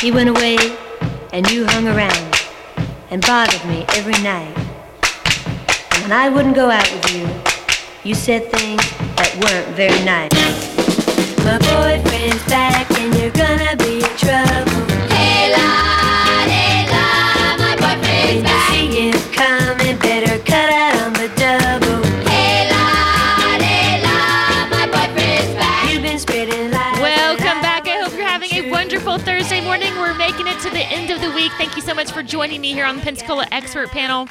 He went away, and you hung around and bothered me every night. And when I wouldn't go out with you, you said things that weren't very nice. My boyfriend's back, and you're gonna be in trouble. It to the end of the week. Thank you so much for joining me here on the Pensacola Expert Panel.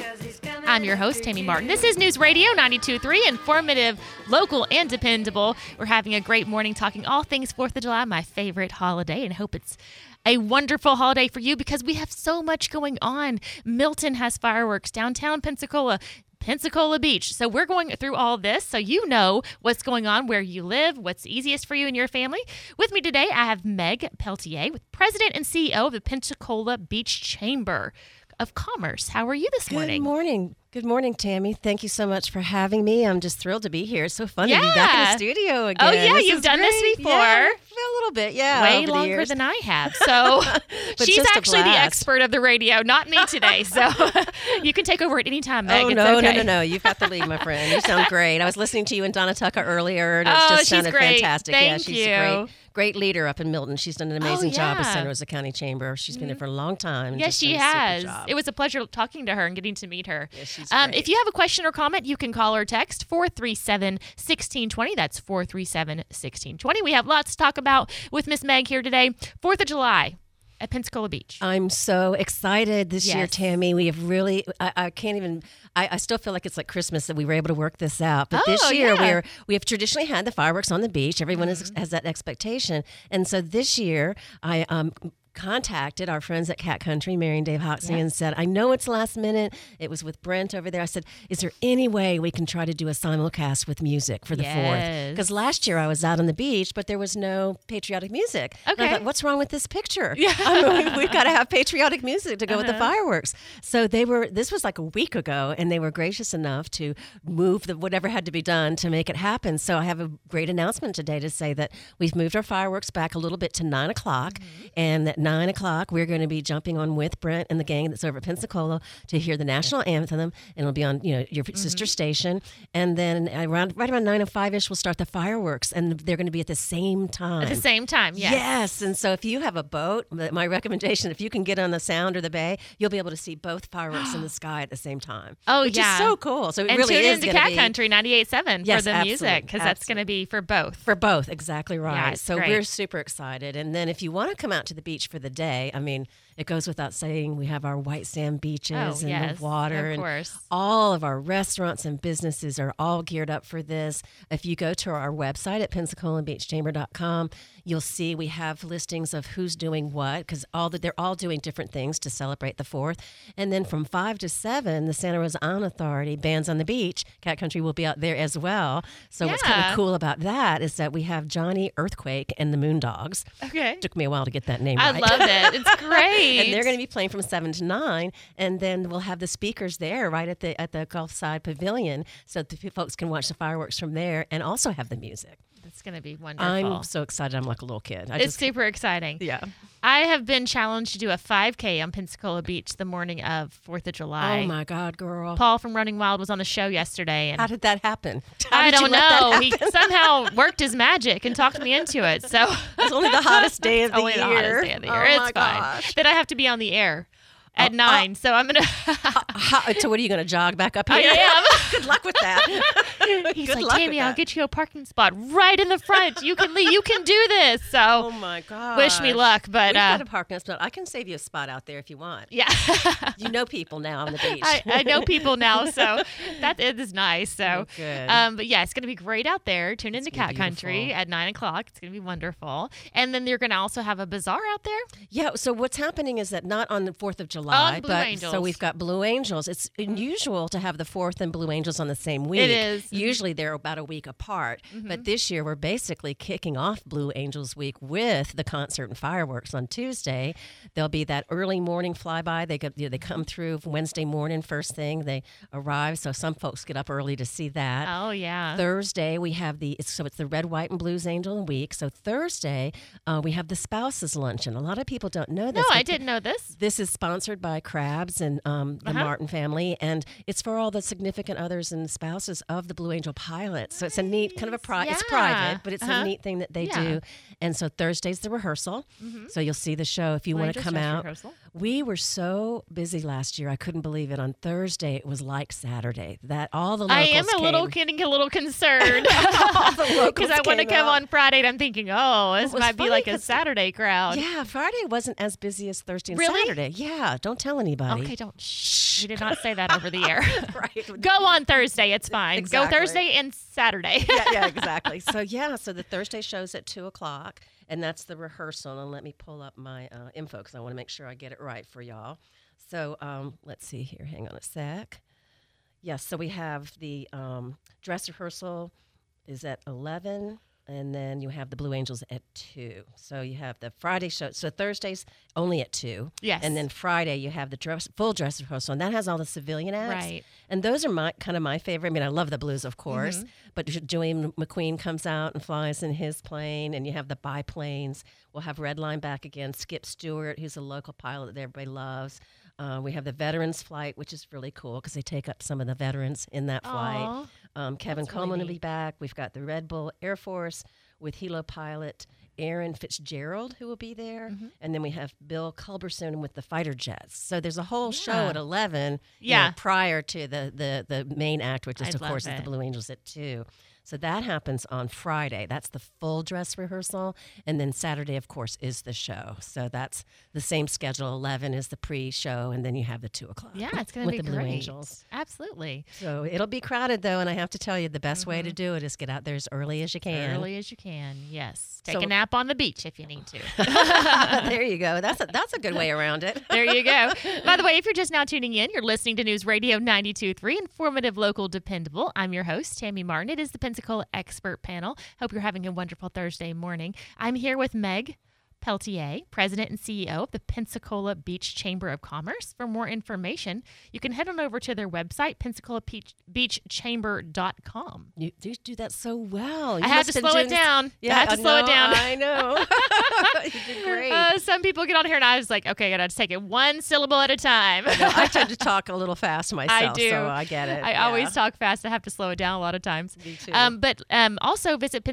I'm your host, Tammy Martin. This is News Radio 92.3, informative, local, and dependable. We're having a great morning talking all things 4th of July, my favorite holiday, and hope it's a wonderful holiday for you because we have so much going on. Milton has fireworks, downtown Pensacola. Pensacola Beach. So we're going through all this so you know what's going on where you live, what's easiest for you and your family. With me today, I have Meg Peltier, with President and CEO of the Pensacola Beach Chamber of Commerce. How are you this morning? Good morning? Good morning, Tammy. Thank you so much for having me. I'm just thrilled to be here. It's so fun to be back in the studio oh, again. Oh, yeah, This you've done this before. Yeah, a little bit, yeah. Way longer than I have. So But she's actually the expert of the radio, not me today. So you can take over at any time, Meg. Oh It's no, okay. no, no, no! You've got the lead, my friend. You sound great. I was listening to you and Donna Tucker earlier, and it Oh, just sounded great. fantastic. yeah, she's you. a great, great leader up in Milton. She's done an oh, amazing job with yeah. Santa Rosa County Chamber. She's been there mm-hmm. for a long time. Yes, she done a super has. It was a pleasure talking to her and getting to meet her. Yeah, she's um, if you have a question or comment, you can call or text 437 1620. That's 437 1620. We have lots to talk about with Miss Meg here today. 4th of July at Pensacola Beach. I'm so excited this year, Tammy. We have really, I, I can't even, I, I still feel like it's like Christmas that we were able to work this out. But Oh, this year, yeah. we're, we have traditionally had the fireworks on the beach. Everyone Mm-hmm. has that expectation. And so this year, I, um, contacted our friends at Cat Country, Mary and Dave Hoxie, and said, I know it's last minute. It was with Brent over there. I said, Is there any way we can try to do a simulcast with music for the Yes. fourth? Because last year I was out on the beach, but there was no patriotic music. And I Okay. thought, What's wrong with this picture? Yeah. I mean, we, we've got to have patriotic music to go with the Uh-huh. fireworks. So they were, this was like a week ago, and they were gracious enough to move the whatever had to be done to make it happen. So I have a great announcement today to say that we've moved our fireworks back a little bit to nine o'clock. Mm-hmm. And at nine o'clock, we're going to be jumping on with Brent and the gang that's over at Pensacola to hear the national anthem. And it'll be on, you know, your sister Mm-hmm. station. And then around, right around nine and five ish, we'll start the fireworks. And they're going to be at the same time. At the same time, yes. Yes. And so if you have a boat, my recommendation, if you can get on the Sound or the Bay, you'll be able to see both fireworks in the sky at the same time. Oh, which yeah. is so cool. So it And really tune is into Cat be Country 98.7 Yes, for the music because that's going to be for both. For both, exactly right. Yeah, so great. we're super excited. And then if you want to come out to the beach for the day, I mean, it goes without saying we have our white sand beaches Oh, and yes, the water of and course. all of our restaurants and businesses are all geared up for this. If you go to our website at pensacolabeachchamber.com, you'll see we have listings of who's doing what because all the, they're all doing different things to celebrate the 4th. And then from 5 to 7, the Santa Rosa Island Authority bands on the beach, Cat Country will be out there as well. So what's kind of cool about that is that we have Johnny Earthquake and the Moondogs. Okay. Took me a while to get that name I right. love it. It's great. And they're going to be playing from seven to nine, and then we'll have the speakers there right at the at the Gulfside Pavilion, so the folks can watch the fireworks from there and also have the music. It's going to be wonderful. I'm so excited! I'm like a little kid. I it's just super exciting. yeah. I have been challenged to do a 5K on Pensacola Beach the morning of 4th of July. Oh my God, girl! Paul from Running Wild was on the show yesterday, and How did that happen? How I don't know. He somehow worked his magic and talked me into it. So It's only the hottest day of the only year. the hottest day of the year. Oh it's my fine. gosh. Then I have to be on the air Uh, at Oh, nine, so I'm gonna. How, uh, so what are you going to jog back up here? I am. Good luck with that. He's Good like, Tammy, I'll get you a parking spot right in the front. You can leave. You can do this. So Oh my God! wish me luck, but We've uh, got a parking spot. I can save you a spot out there if you want. yeah. You know people now on the beach. I, I know people now, so that it is nice. So, Oh, good. um, but yeah, it's going to be great out there. Tune into Cat be Country at nine o'clock. It's going to be wonderful, and then you're going to also have a bazaar out there. Yeah. So what's happening is that not on the Fourth of July. But Angels. so we've got Blue Angels. It's unusual to have the Fourth and Blue Angels on the same week. is. Mm-hmm. Usually they're about a week apart. But this year we're basically kicking off Blue Angels Week with the concert and fireworks on Tuesday. There'll be that early morning flyby. They go, you know, they come through Wednesday morning first thing. They arrive. So some folks get up early to see that. Oh yeah. Thursday we have the so it's the Red, White, and Blues Angel Week. So Thursday uh, we have the spouses luncheon. A lot of people don't know this. no, I didn't know this. This is sponsored by Crabs and um, the Uh-huh. Martin family, and it's for all the significant others and spouses of the Blue Angel pilots. So it's a neat kind of a pri- it's Yeah. private, but it's Uh-huh. a neat thing that they Yeah. Mm-hmm. do. And so Thursday's the rehearsal. So you'll see the show if you want to come out. rehearsal. We were so busy last year, I couldn't believe it. On Thursday, it was like Saturday. That all the locals I am a little getting a little concerned because I want to come out. on Friday and I'm thinking, oh, this might be like a Saturday crowd. Yeah, Friday wasn't as busy as Thursday and Really? Saturday. Yeah, don't tell anybody. Okay, don't. Shh. We did not say that over the air. right. Go on Thursday. It's fine. Exactly. Go Thursday and Saturday. yeah, yeah, exactly. So yeah, so the Thursday show's at two o'clock, and that's the rehearsal. And let me pull up my uh, info because I want to make sure I get it right for y'all. So um, let's see here. Hang on a sec. Yes, so we have the um, dress rehearsal is at eleven, and then you have the Blue Angels at two. So you have the Friday show. So Thursday's only at two. Yes. And then Friday you have the dress, full dress rehearsal, and that has all the civilian acts. Right. And those are my kind of my favorite. I mean, I love the blues, of course, Mm-hmm. but Julian MacQueen comes out and flies in his plane, and you have the biplanes. We'll have Redline back again. Skip Stewart, who's a local pilot that everybody loves. Uh, we have the veterans flight, which is really cool because they take up some of the veterans in that flight. Um, Kevin that's really Coleman will be back. We've got the Red Bull Air Force with helo pilot Aaron Fitzgerald who will be there, Mm-hmm. and then we have Bill Culberson with the fighter jets. So there's a whole show at eleven. you Yeah. know, prior to the the the main act, which is I of course the. Blue Angels at two. So that happens on Friday. That's the full dress rehearsal, and then Saturday, of course, is the show. So that's the same schedule. Eleven is the pre-show, and then you have the two o'clock. Yeah, it's going to be the Blue great. Angels. Absolutely. So it'll be crowded though, and I have to tell you, the best way to mm-hmm. do it is get out there as early as you can. Early as you can. Yes. Take So- a nap on the beach if you need to. there you go. That's a that's a good way around it. There you go. By the way, if you're just now tuning in, you're listening to News Radio 92.3, informative, local, dependable. I'm your host, Tammy Martin. It is the Pensacola Expert Panel. Hope you're having a wonderful Thursday morning. I'm here with Meg Peltier, President and CEO of the Pensacola Beach Chamber of Commerce. For more information, you can head on over to their website, pensacolabeachchamber.com. You do do that so well. You I had to have slow it down. Yeah, I had to I slow it down. I know. you did great. Uh, some people get on here and I was like, okay, I got to take it one syllable at a time. No, I tend to talk a little fast myself, I do. so I get it. I yeah. always talk fast. I have to slow it down a lot of times. Me too. Um, but um, also visit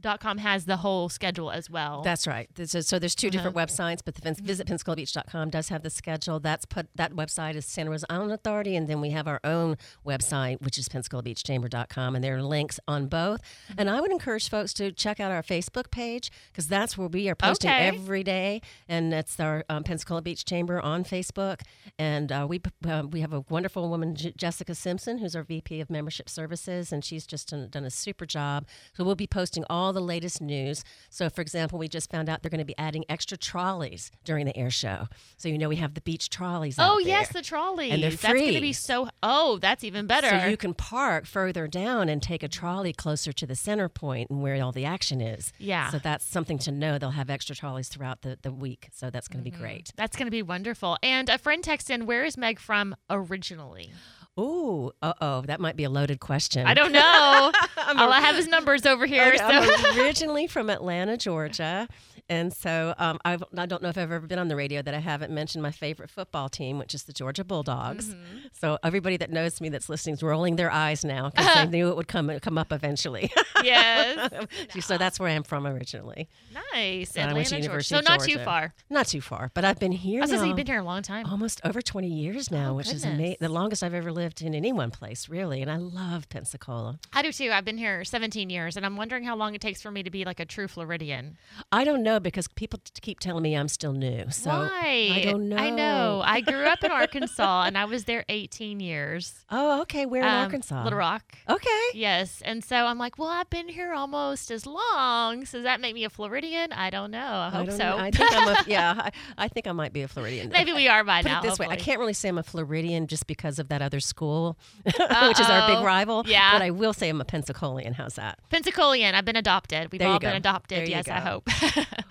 PensacolaBeach.com has the whole schedule as well. That's right. Is- so there's two different Uh-huh. websites, but the Pen- visit PensacolaBeach.com does have the schedule. That's put that website is Santa Rosa Island Authority, and then we have our own website, which is PensacolaBeachChamber.com, and there are links on both. Mm-hmm. And I would encourage folks to check out our Facebook page because that's where we are posting Okay. every day, and that's our um, Pensacola Beach Chamber on Facebook. And uh, we uh, we have a wonderful woman, J- Jessica Simpson, who's our VP of Membership Services, and she's just done, done a super job. So we'll be posting all the latest news. So, for example, we just found out they're going to be adding extra trolleys during the air show. So you know we have the beach trolleys. oh, yes, the trolleys. And they're free. That's going to be so. Oh, that's even better. So you can park further down and take a trolley closer to the center point and where all the action is. Yeah. So that's something to know. They'll have extra trolleys throughout the, the week. So that's going to be mm-hmm. great. that's going to be wonderful. And a friend texted in, where is Meg from originally? Ooh, uh oh, that might be a loaded question. I don't know. All I have is numbers over here. Okay, so. I'm originally from Atlanta, Georgia. And so um, I've, I don't know if I've ever been on the radio that I haven't mentioned my favorite football team, which is the Georgia Bulldogs. Mm-hmm. So everybody that knows me that's listening is rolling their eyes now because they knew it would come come up eventually. yes. so that's where I'm from originally. Nice. I went to Atlanta, Georgia. So not too far. Not too far, but I've been here I was going to say, now you've been here a long time. almost over 20 years now, Oh, which is goodness. amazing. The longest I've ever lived in any one place, really. And I love Pensacola. I do too. I've been here 17 years, and I'm wondering how long it takes for me to be like a true Floridian. I don't know because people keep telling me I'm still new. So Why? I don't know. I know. I grew up in Arkansas and I was there 18 years. Oh, okay. Where in Um, Arkansas? Little Rock. Okay. Yes. And so I'm like, well, I've been here almost as long. So does that make me a Floridian? I don't know. I hope don't so. know. I think I'm a yeah. I, I think I might be a Floridian. Maybe we are by Put now. it this way, I can't really say I'm a Floridian just because of that other school, which is our big rival. Yeah. But I will say I'm a Pensacolian. How's that? Pensacolian. I've been adopted. We've all go. been adopted. There yes, I hope.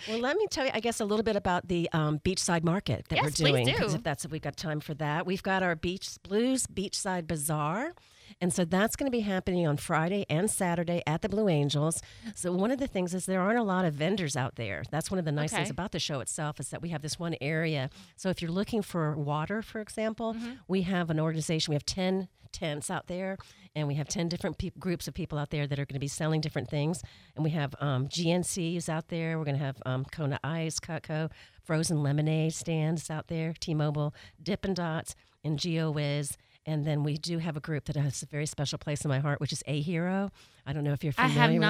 Well, let me tell you, I guess, a little bit about the um, beachside market that Yes, we're doing. please do. If that's if we've got time for that, we've got our Beach Blues Beachside Bazaar. And so that's going to be happening on Friday and Saturday at the Blue Angels. So one of the things is there aren't a lot of vendors out there. That's one of the nice things about the show itself is that we have this one area. So if you're looking for water, for example, Mm-hmm. we have an organization. We have 10 tents out there, and we have 10 different peop groups of people out there that are going to be selling different things. And we have um, GNCs out there. We're going to have um, Kona Ice, Cutco, frozen lemonade stands out there, T-Mobile, Dippin' Dots, and GeoWiz. And then we do have a group that has a very special place in my heart, which is A Hero. I don't know if you're familiar I have with them.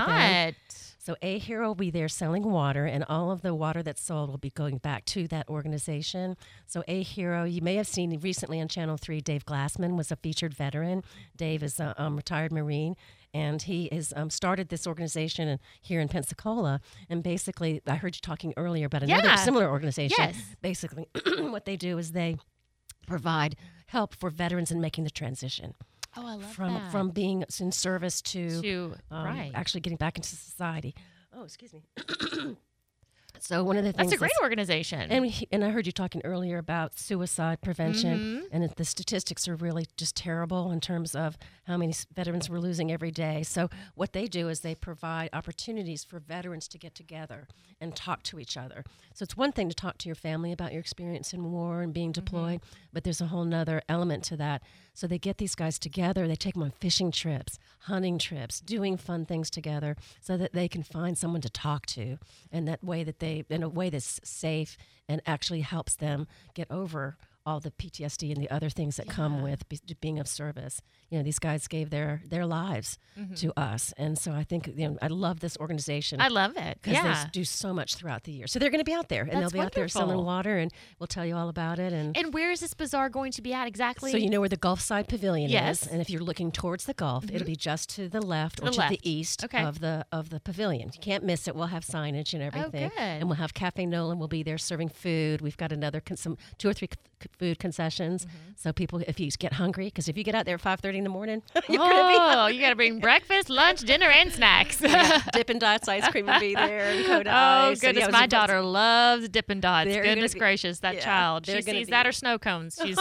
So A Hero will be there selling water, and all of the water that's sold will be going back to that organization. So A Hero, you may have seen recently on Channel Three, Dave Glassman was a featured veteran. Dave is a um, retired Marine. And he has um, started this organization here in Pensacola. And basically, I heard you talking earlier about another Yeah. similar organization. Yes. Basically, what they do is they provide help for veterans in making the transition Oh, I love from that. from being in service to to um, right. actually getting back into society. Oh, excuse me. so one of the things That's a great that's- organization. and he, and I heard you talking earlier about suicide prevention, Mm-hmm. and the statistics are really just terrible in terms of how many veterans we're losing every day. So what they do is they provide opportunities for veterans to get together and talk to each other. So it's one thing to talk to your family about your experience in war and being deployed, but there's a whole nother element to that. So they get these guys together, they take them on fishing trips, hunting trips, doing fun things together so that they can find someone to talk to and that way that they in a way that's safe and actually helps them get over all the PTSD and the other things that come with be, being of service. You know, these guys gave their their lives mm-hmm. to us, and so I think you know I love this organization I love it. because Yeah. they do so much throughout the year. So they're going to be out there, and That's they'll be out there selling wonderful. water, and we'll tell you all about it. And And where is this bazaar going to be at exactly? so you know where the Gulf Side Pavilion Yes. is, and if you're looking towards the Gulf, it'll mm-hmm. be just to the left or the to left. the east Okay. of the of the pavilion. You can't miss it. We'll have signage and oh, everything, Oh, good. and we'll have Cafe Nolan. We'll be there serving food. We've got another some two or three food concessions. Mm-hmm. So people, if you get hungry, because if you get out there at five thirty in the morning, you're oh, you got to bring breakfast, lunch, dinner, and snacks. Dippin' Dots ice cream will be there. Oh Ice. So, goodness, yeah, my daughter loves Dippin' Dots. They're Goodness be- gracious, that yeah, child. She sees be- that or snow cones. She's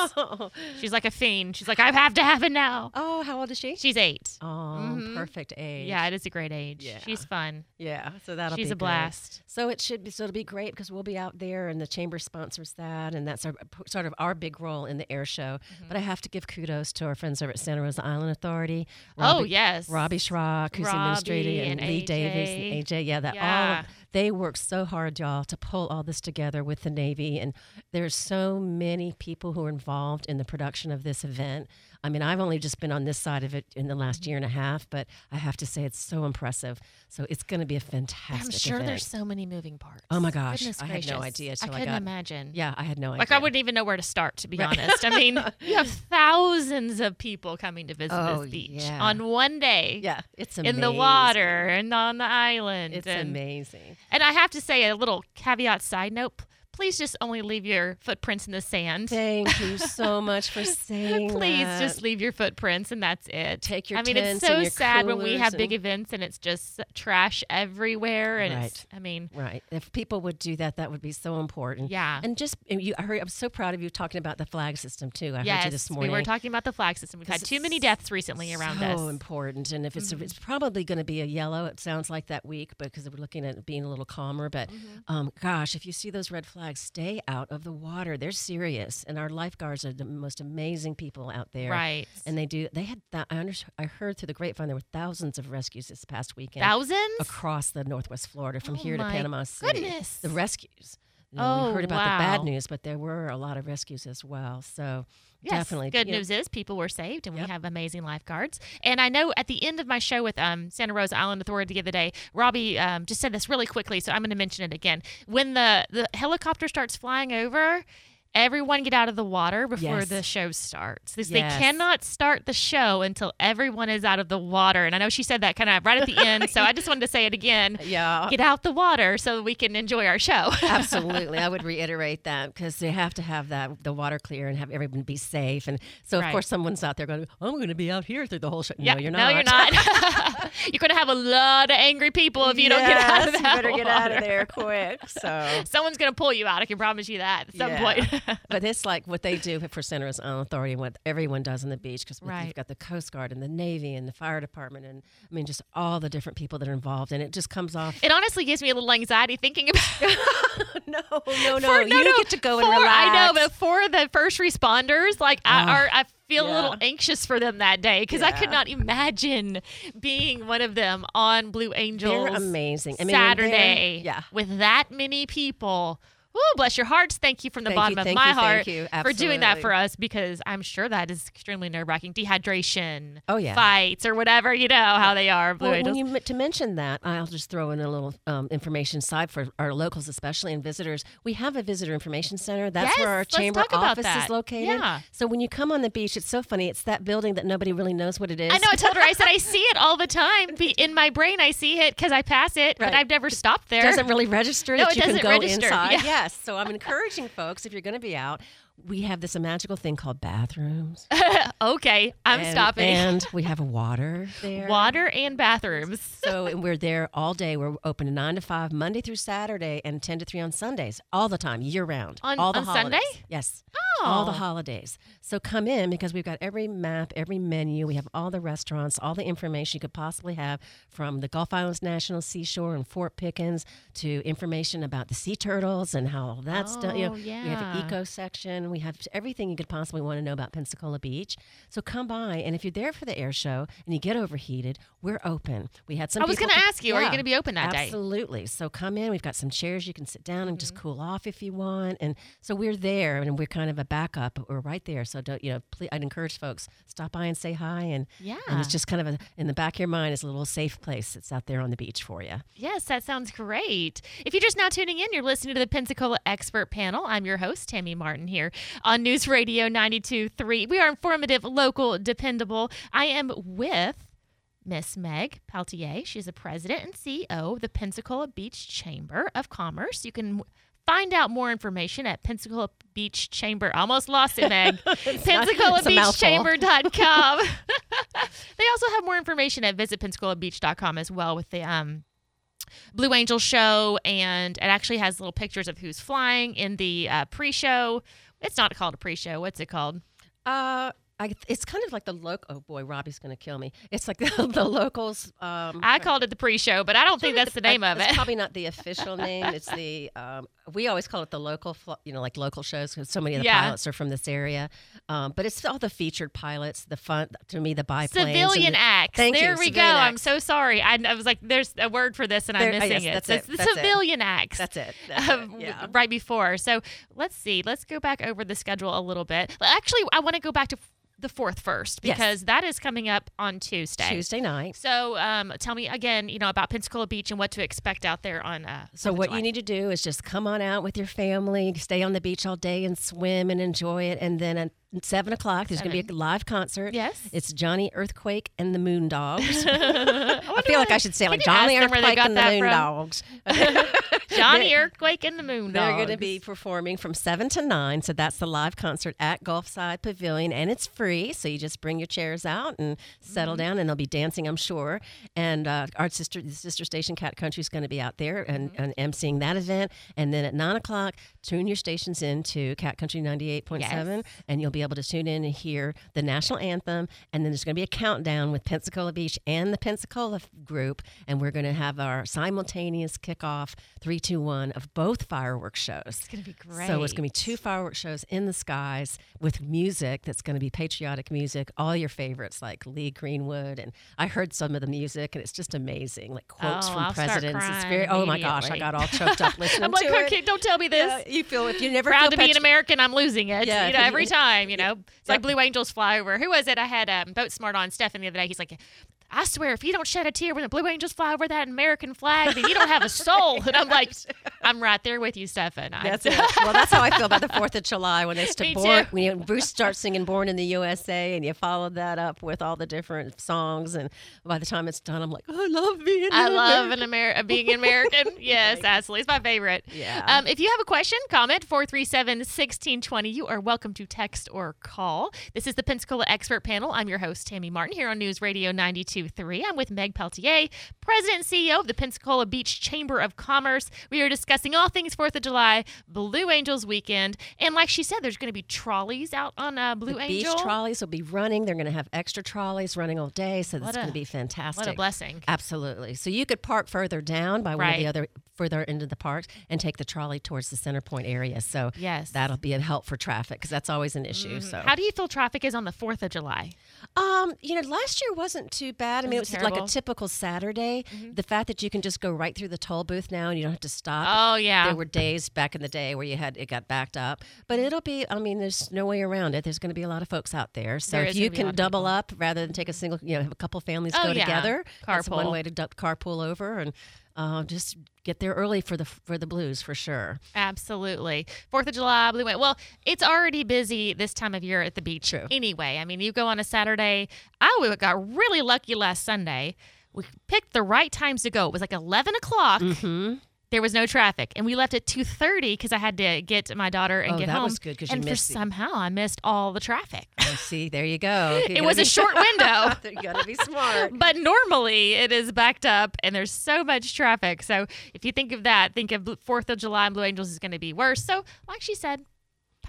she's like a fiend. She's like, I have to have it now. oh, how old is she? She's eight. Oh, perfect age. Yeah, it is a great age. Yeah. She's fun. Yeah, so that'll She's be a blast. So it should be so it'll be great because we'll be out there and the chamber sponsors that and that's our sort of our big role in the air show. Mm-hmm. But I have to give kudos to our friends over at Santa Rosa Island Authority. Oh, yes. Robbie Schrock, who's the administrator, and, and Lee Davis and AJ. AJ. Yeah, that all Yeah. of, they worked so hard, y'all, to pull all this together with the Navy. And there's so many people who are involved in the production of this event. I mean, I've only just been on this side of it in the last year and a half, but I have to say it's so impressive. So it's going to be a fantastic I'm sure event. there's so many moving parts. Oh my gosh, Goodness I had no idea I couldn't got- imagine. Yeah, I had no idea. Like I wouldn't even know where to start, to be honest. I mean, you have thousands of people coming to visit Oh, this beach yeah. on one day. Yeah, it's amazing. In the water and on the island. It's and, amazing. and I have to say a little caveat side note. Please just only leave your footprints in the sand. Thank you so much for saying that. Please that. just leave your footprints and that's it. Take your I mean, it's so sad when we have big and- events and it's just trash everywhere. And Right. I mean, Right. If people would do that, that would be so important. Yeah. And just you, I heard. I'm so proud of you talking about the flag system too. I heard you this morning. we were talking about the flag system. We've had too many deaths recently around so us. Mm-hmm. important. And if it's it's probably going to be a yellow. It sounds like that week because we're looking at being a little calmer. But Mm-hmm. um, gosh, if you see those red flags, stay out of the water. They're serious, and our lifeguards are the most amazing people out there. Right. And they do. They had. Th- I under, I heard through the grapevine there were thousands of rescues this past weekend Thousands? across the Northwest Florida from Oh here to Panama City. goodness. The rescues. You know, Oh, we heard oh, about the bad news, but there were a lot of rescues as well. So Yes, definitely, Good news is people were saved, and Yep. we have amazing lifeguards. And I know at the end of my show with um, Santa Rosa Island Authority the other day, Robbie um, just said this really quickly, so I'm going to mention it again. When the the helicopter starts flying over. Everyone get out of the water before Yes. the show starts. This- Yes. They cannot start the show until everyone is out of the water. And I know she said that kind of right at the end, so I just wanted to say it again. Yeah. Get out the water so we can enjoy our show. Absolutely, I would reiterate that because they have to have that the water clear and have everyone be safe. And so, of Right. course, someone's out there going, "I'm going to be out here through the whole show." Yeah, no, you're not. No, you're not. you're going to have a lot of angry people if you don't get out of Yes, that You better get out of there quick. So, Someone's going to pull you out. I can promise you that at some Yeah. point. but it's like what they do for Center Island Authority and what everyone does on the beach because Right. you've got the Coast Guard and the Navy and the fire department and I mean just all the different people that are involved and it just comes off. it honestly gives me a little anxiety thinking about no, no, no, for- you get to go and relax. I know, but for the first responders, like I, Oh, are, I feel a little anxious for them that day because I could not imagine being one of them on Blue Angels. They're amazing. I mean, Saturday, yeah. with that many people. Ooh, bless your hearts. Thank you from the Thank bottom you, of my you, thank heart for doing that for us because I'm sure that is extremely nerve wracking. Dehydration, Oh, yeah. fights, or whatever, you know how they are. Blue Well, when you to mention that, I'll just throw in a little um, information side for our locals, especially and visitors. We have a visitor information center. That's Yes, where our chamber office that. is located. Yeah. So when you come on the beach, it's so funny. It's that building that nobody really knows what it is. I know. I told her. I said I see it all the time. In my brain, I see it because I pass it, but I've never stopped there. doesn't really register No, it you can doesn't go register. inside. Yeah. Yes. So I'm encouraging folks if you're going to be out, we have this magical thing called bathrooms. okay, I'm and, stopping. And we have water there. Water and bathrooms. So and we're there all day. We're open nine to five Monday through Saturday, and ten to three on Sundays, all the time, year round. On- all the on holidays. Sunday? Yes. Oh, All the Oh. holidays. So come in because we've got every map, every menu. We have all the restaurants, all the information you could possibly have from the Gulf Islands National Seashore and Fort Pickens to information about the sea turtles and how all that's done. You know, Oh, We have an eco section. We have everything you could possibly want to know about Pensacola Beach. So come by, and if you're there for the air show and you get overheated, we're open. We had some. I was gonna ask you, are you gonna be open that day? Absolutely. So come in. We've got some chairs you can sit down and just Mm-hmm. cool off if you want. And so we're there, and we're kind of a backup. But we're right there. So don't you know? Please, I'd encourage folks stop by and say hi. And Yeah. and it's just kind of a, in the back of your mind is a little safe place that's out there on the beach for you. Yes, that sounds great. If you're just now tuning in, you're listening to the Pensacola Expert Panel. I'm your host, Tammy Martin, here on News Radio 92.3. We are informative, local, dependable. I am with Miss Meg Peltier. She's the president and CEO of the Pensacola Beach Chamber of Commerce. You can find out more information at Pensacola Beach Chamber. Almost lost it, Meg. it's a mouthful. PensacolaBeachChamber.com. they also have more information at visitpensacolabeach.com as well with the um, Blue Angel show, and it actually has little pictures of who's flying in the uh, pre-show. It's not called a pre-show. What's it called? Uh, I, it's kind of like the local. Oh boy, Robbie's going to kill me. It's like the, the locals. Um, I called it the pre-show, but I don't think that's the name of It's it. probably not the official name. It's the um, we always call it the local, you know, like local shows because so many of the Yeah. pilots are from this area. Um, but it's all the featured pilots, the fun to me, the biplanes, Civilian the- acts. Thank you, there we go. civilian I'm so sorry. I, I was like, there's a word for this, and I'm There- uh, missing yes, it. that's So it, it's the that's it. civilian acts. That's it. That's um, it. Yeah. right before. So let's see. Let's go back over the schedule a little bit. Actually, I want to go back to the fourth first Yes. because that is coming up on Tuesday. Tuesday night. So um, tell me again, you know, about Pensacola Beach and what to expect out there on. Uh, So what July. you need to do is just come on out with your family, stay on the beach all day and swim and enjoy it. And then at seven o'clock, there's going to be a live concert. Yes. It's Johnny Earthquake and the Moon Dogs. I I feel like I should say like Johnny ask them where they Earthquake and the Moon from? Dogs. Johnny Earthquake and the Moon They're going to be performing from 7 to 9. So that's the live concert at Gulfside Pavilion. And it's free. So you just bring your chairs out and settle Mm-hmm. down. And they'll be dancing, I'm sure. And uh, our sister, the sister station, Cat Country, is going to be out there and, Mm-hmm. and emceeing that event. And then at 9 o'clock, tune your stations into Cat Country 98.7. Yes. And you'll be able to tune in and hear the national anthem. And then there's going to be a countdown with Pensacola Beach and the Pensacola group. And we're going to have our simultaneous kickoff 3 to one of both fireworks shows. It's gonna be great. So it's going to be two fireworks shows in the skies with music that's going to be patriotic music, all your favorites like Lee Greenwood. And I heard some of the music and it's just amazing, like quotes Oh, from I'll presidents. It's very, oh my gosh, I got all choked up listening to. I'm like, to okay, it. don't tell me this. Yeah, you feel if you never Proud feel to be an American, I'm losing it. Yeah, you know, every time, you know. It's like Blue Angels fly over. Who was it? I had um, Boat Smart on Stefan the other day. He's like, I swear, if you don't shed a tear when the Blue Angels fly over that American flag, then you don't have a soul. And I'm like, I'm right there with you, Stefan. That's it. Well, that's how I feel about the Fourth of July when they st- born, when you, Bruce starts singing "Born in the USA" and you follow that up with all the different songs, and by the time it's done, I'm like, I love being. I an love American." an Amer- uh, being an American. yes, absolutely. It's my favorite. Yeah. Um, if you have a question, comment 437 1620. You are welcome to text or call. This is the Pensacola Expert Panel. I'm your host, Tammy Martin, here on News Radio 92.3. I'm with Meg Peltier, President and CEO of the Pensacola Beach Chamber of Commerce. We are discussing all things 4th of July, Blue Angels weekend. And like she said, there's going to be trolleys out on uh, Blue The Angel. beach trolleys will be running. They're going to have extra trolleys running all day, so that's going to be fantastic. What a blessing. Absolutely. So you could park further down by one of the other further into the park and take the trolley towards the center point area. So Yes. that'll be a help for traffic because that's always an issue. So How do you feel traffic is on the 4th of July? Um, you know, last year wasn't too bad. I mean, it was Wasn't like a? Mm-hmm. typical Saturday. The fact that you can just go right through the toll booth now and you don't have to stop. Oh, yeah. There were days back in the day where you had it got backed up, but it'll be. I mean, there's no way around it. There's going to be a lot of folks out there. So There if you gonna be a lot can double up rather than take a single, you know, have a couple families Oh, go yeah. together. That's one way to du- carpool over and uh, just get there early for the for the blues for sure. Absolutely. Fourth of July, Blue Wing. Well, it's already busy this time of year at the beach. True. Anyway, I mean, you go on a Saturday. I got really lucky last Sunday. We picked the right times to go. It was like 11 o'clock. Mm-hmm. There was no traffic, and we left at 2:30 because I had to get my daughter and Oh, get that home. was good 'cause you and for missed the- somehow I missed all the traffic. Oh, see, there you go. It was a short window. you got to be smart. But normally it is backed up and there's so much traffic. So if you think of that, think of Fourth of July and Blue Angels is going to be worse. So, like she said,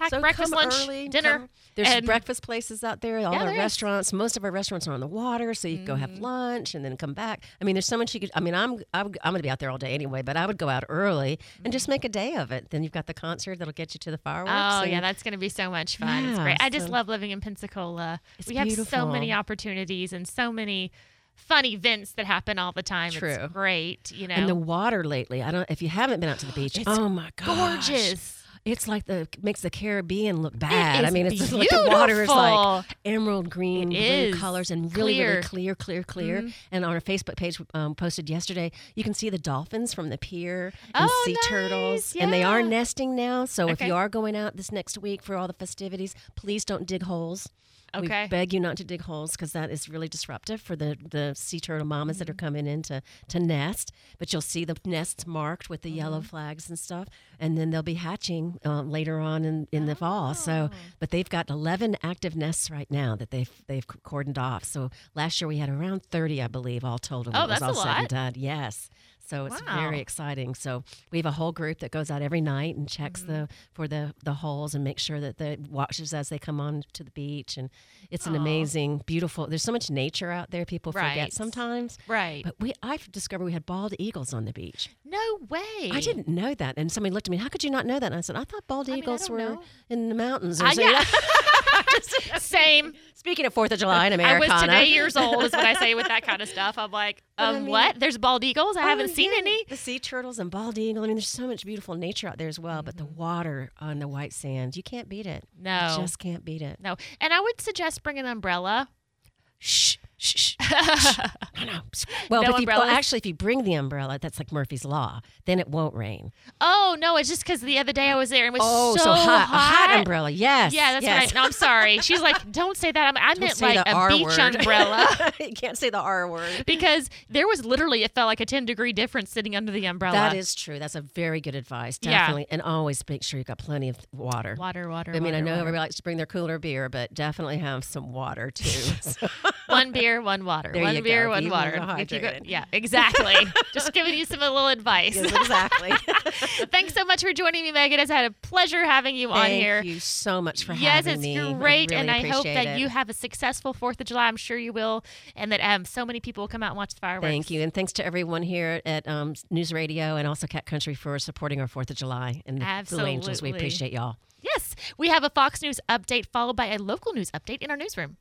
So breakfast, lunch, early, dinner. come- There's and- breakfast places out there. All Yeah, the there is. restaurants. Most of our restaurants are on the water, so you can go have Mm-hmm. lunch and then come back. I mean, there's so much you could. I mean, I'm I'm, I'm going to be out there all day anyway, but I would go out early and just make a day of it. Then you've got the concert that'll get you to the fireworks. Oh yeah, that's going to be so much fun. it's Yeah, great. I just love living in Pensacola. It's we have so many opportunities and so many fun events that happen all the time. True. It's great, you know. and the water lately. I don't. If you haven't been out to the beach, It's oh my gosh, gorgeous. It's like the makes the Caribbean look bad. I mean, it's just like the water is like beautiful. emerald green, It blue colors, and really, Clear. Mm-hmm. really clear, clear, clear. And on our Facebook page, um, posted yesterday, you can see the dolphins from the pier and Oh, sea turtles, nice. and they are nesting now. So if you are going out this next week for all the festivities, please don't dig holes. Okay. We beg you not to dig holes because that is really disruptive for the, the sea turtle mamas that are Mm-hmm. coming in to, to nest. But you'll see the nests marked with the Mm-hmm. yellow flags and stuff. And then they'll be hatching um, later on in, in the fall. So, Oh. but they've got 11 active nests right now that they've they've cordoned off. So last year we had around 30, I believe, all total. Oh, that's all a said and lot. done. Yes. So it's Wow. very exciting. So we have a whole group that goes out every night and checks the Mm-hmm. for the the holes and makes sure that the watches as they come on to the beach. And it's an Aw. amazing, beautiful. There's so much nature out there. People Right. forget sometimes. right. But we I've discovered we had bald eagles on the beach. no way. I didn't know that. And somebody looked at me, how could you not know that? And I said, I thought bald I eagles don't were know. in the mountains. or Uh, something. yeah. Same. Speaking of Fourth of July in I Americana. was today years old, is what I say with that kind of stuff. I'm like, But I um, mean- what? There's bald eagles? I Oh, haven't seen any. The sea turtles and bald eagle. I mean, there's so much beautiful nature out there as well. But the water on the white sand, you can't beat it. No. You just can't beat it. No. And I would suggest bring an umbrella. Shh, shh, shh. shh. No, no. Well, No if you, well, actually, if you bring the umbrella, that's like Murphy's Law. Then it won't rain. Oh, no, it's just because the other day I was there and it was Oh, so, so, hot. hot. A hot umbrella. Yes. Yeah, that's yes. right. No, I'm sorry. She's like, don't say that. I Don't meant like a R beach word. umbrella. you can't say the R word. because there was literally, it felt like a 10 degree difference sitting under the umbrella. That is true. That's a very good advice. Yeah. Definitely. And always make sure you've got plenty of water. water, water. I mean, I know water. everybody likes to bring their cooler beer, but definitely have some water too. One beer beer, one water. There one beer, go. one Be water. If you go- yeah, exactly. Just giving you some a little advice. Yes, exactly. Thanks so much for joining me, Megan. It's had a pleasure having you on here. Thank you so much for yes, having me. Yes, it's great, I really and I hope that it. you have a successful Fourth of July. I'm sure you will, and that um, so many people will come out and watch the fireworks. Thank you, and thanks to everyone here at um, News Radio and also Cat Country for supporting our Fourth of July and the Blue Angels. We appreciate y'all. Yes, we have a Fox News update followed by a local news update in our newsroom.